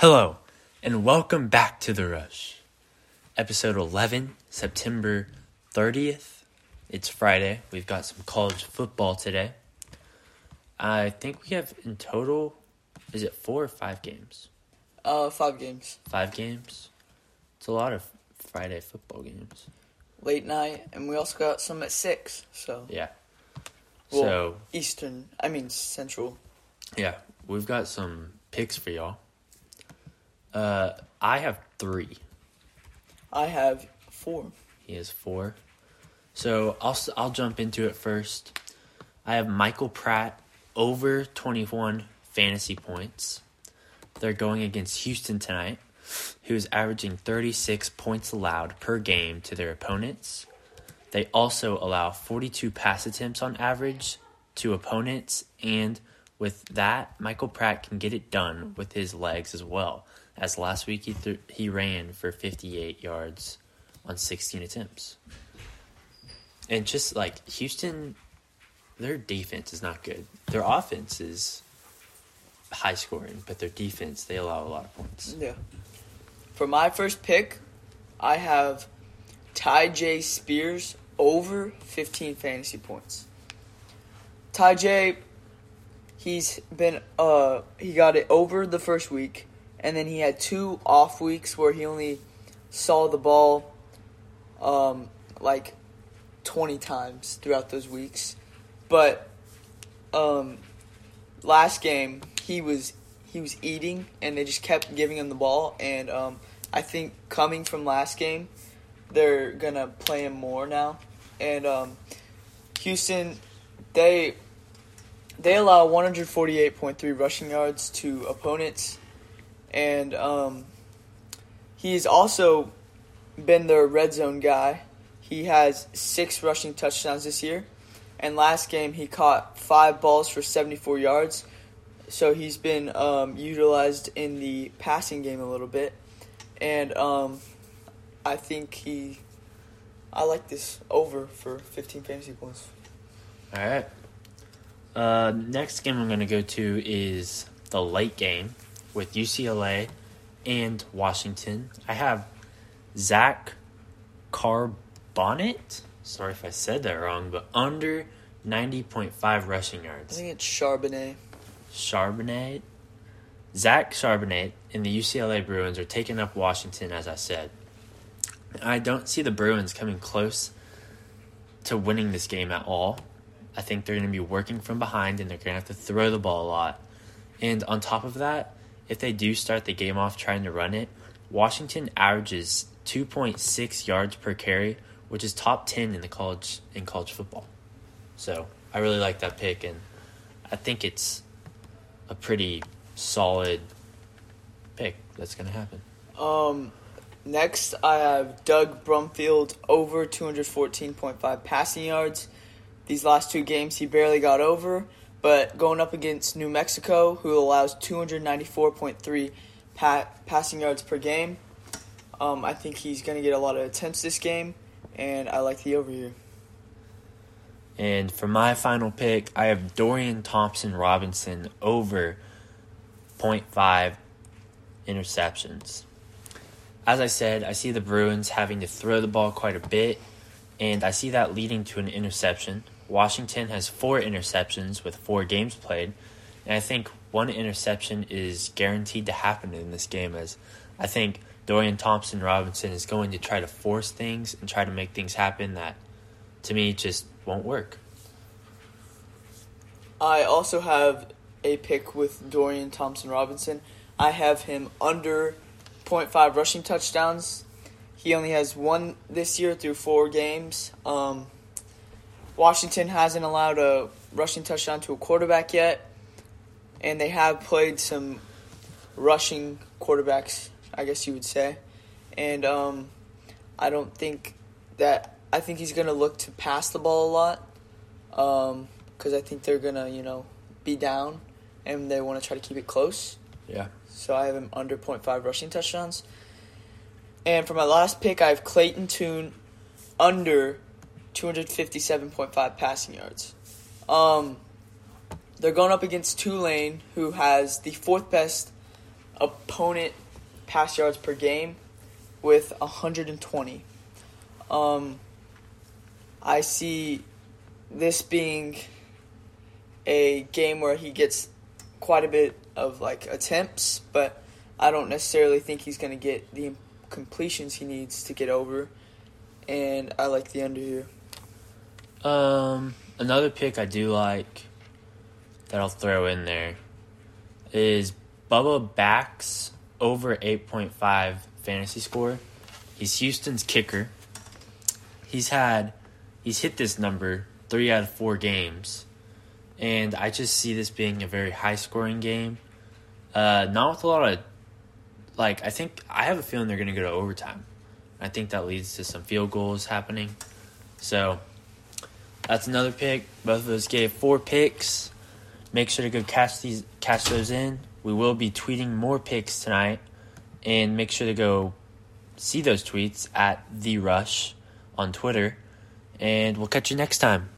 Hello, and welcome back to The Rush. Episode 11, September 30th. It's Friday. We've got some college football today. I think we have in total, is it four or five games? Uh, five games. Five games? It's a lot of Friday football games. Late night, and we also got some at six. So Yeah. Well- so, Eastern, I mean Central. yeah, we've got some picks for y'all. Uh, I have three. I have four. He has four. So I'll I'll jump into it first. I have Michael Pratt over 21 fantasy points. They're going against Houston tonight, who is averaging 36 points allowed per game to their opponents. They also allow 42 pass attempts on average to opponents, and with that, Michael Pratt can get it done with his legs as well. As last week he th- he ran for 58 yards on 16 attempts. And just like Houston, their defense is not good. Their offense is high scoring, but their defense, they allow a lot of points. Yeah. For my first pick, I have Tyjae Spears over 15 fantasy points. Tyjae, he's been uh he got it over the first week, and then he had two off weeks where he only saw the ball um like 20 times throughout those weeks. But um last game he was he was eating and they just kept giving him the ball and um, I think coming from last game they're gonna play him more now and um, Houston they they allow 148.3 rushing yards to opponents. And um, he's also been their red zone guy. He has six rushing touchdowns this year. And last game he caught five balls for 74 yards. So he's been um, utilized in the passing game a little bit, and um, I think he, I like this over for 15 fantasy points. All right. Uh, next game I'm going to go to is the late game with UCLA and Washington. I have Zach Carbonnet. Sorry if I said that wrong, but under 90.5 rushing yards. I think it's Charbonnet. Charbonnet. Zach Charbonnet and the UCLA Bruins are taking up Washington, as I said. I don't see the Bruins coming close to winning this game at all. I think they're going to be working from behind and they're going to have to throw the ball a lot. And on top of that, if they do start the game off trying to run it, Washington averages 2.6 yards per carry, which is top 10 in the college in college football. So, I really like that pick and I think it's a pretty solid pick that's going to happen. Um, next I have Doug Brumfield over 214.5 passing yards. These last two games he barely got over, but going up against New Mexico, who allows 294.3 pa- passing yards per game, um, I think he's going to get a lot of attempts this game, and I like the over here. And for my final pick, I have Dorian Thompson Robinson over 0.5 interceptions. As I said, I see the Bruins having to throw the ball quite a bit, and I see that leading to an interception. Washington has four interceptions with four games played, and I think one interception is guaranteed to happen in this game as I think Dorian Thompson Robinson is going to try to force things and try to make things happen that to me just won't work. I also have a pick with Dorian Thompson Robinson. I have him under 0.5 rushing touchdowns. He only has one this year through four games. Um, Washington hasn't allowed a rushing touchdown to a quarterback yet, and they have played some rushing quarterbacks, I guess you would say. And um, I don't think that I think he's going to look to pass the ball a lot because I think they're going to, you know, be down and they want to try to keep it close. Yeah. So I have him under 0.5 rushing touchdowns. And for my last pick, I have Clayton Tune under 257.5 passing yards. Um, they're going up against Tulane, who has the fourth best opponent pass yards per game with 120. Um, I see this being a game where he gets quite a bit of like attempts, but I don't necessarily think he's going to get the completions he needs to get over. And I like the under here. Um, another pick I do like that I'll throw in there is Bubba Baxa over 8.5 fantasy score. He's Houston's kicker. He's had he's hit this number 3 out of 4 games. And I just see this being a very high scoring game. Uh, not with a lot of like I think I have a feeling they're going to go to overtime. I think that leads to some field goals happening. So that's another pick. Both of those gave four picks. Make sure to go catch these catch those in. We will be tweeting more picks tonight, and make sure to go see those tweets at the Rush on Twitter. And we'll catch you next time.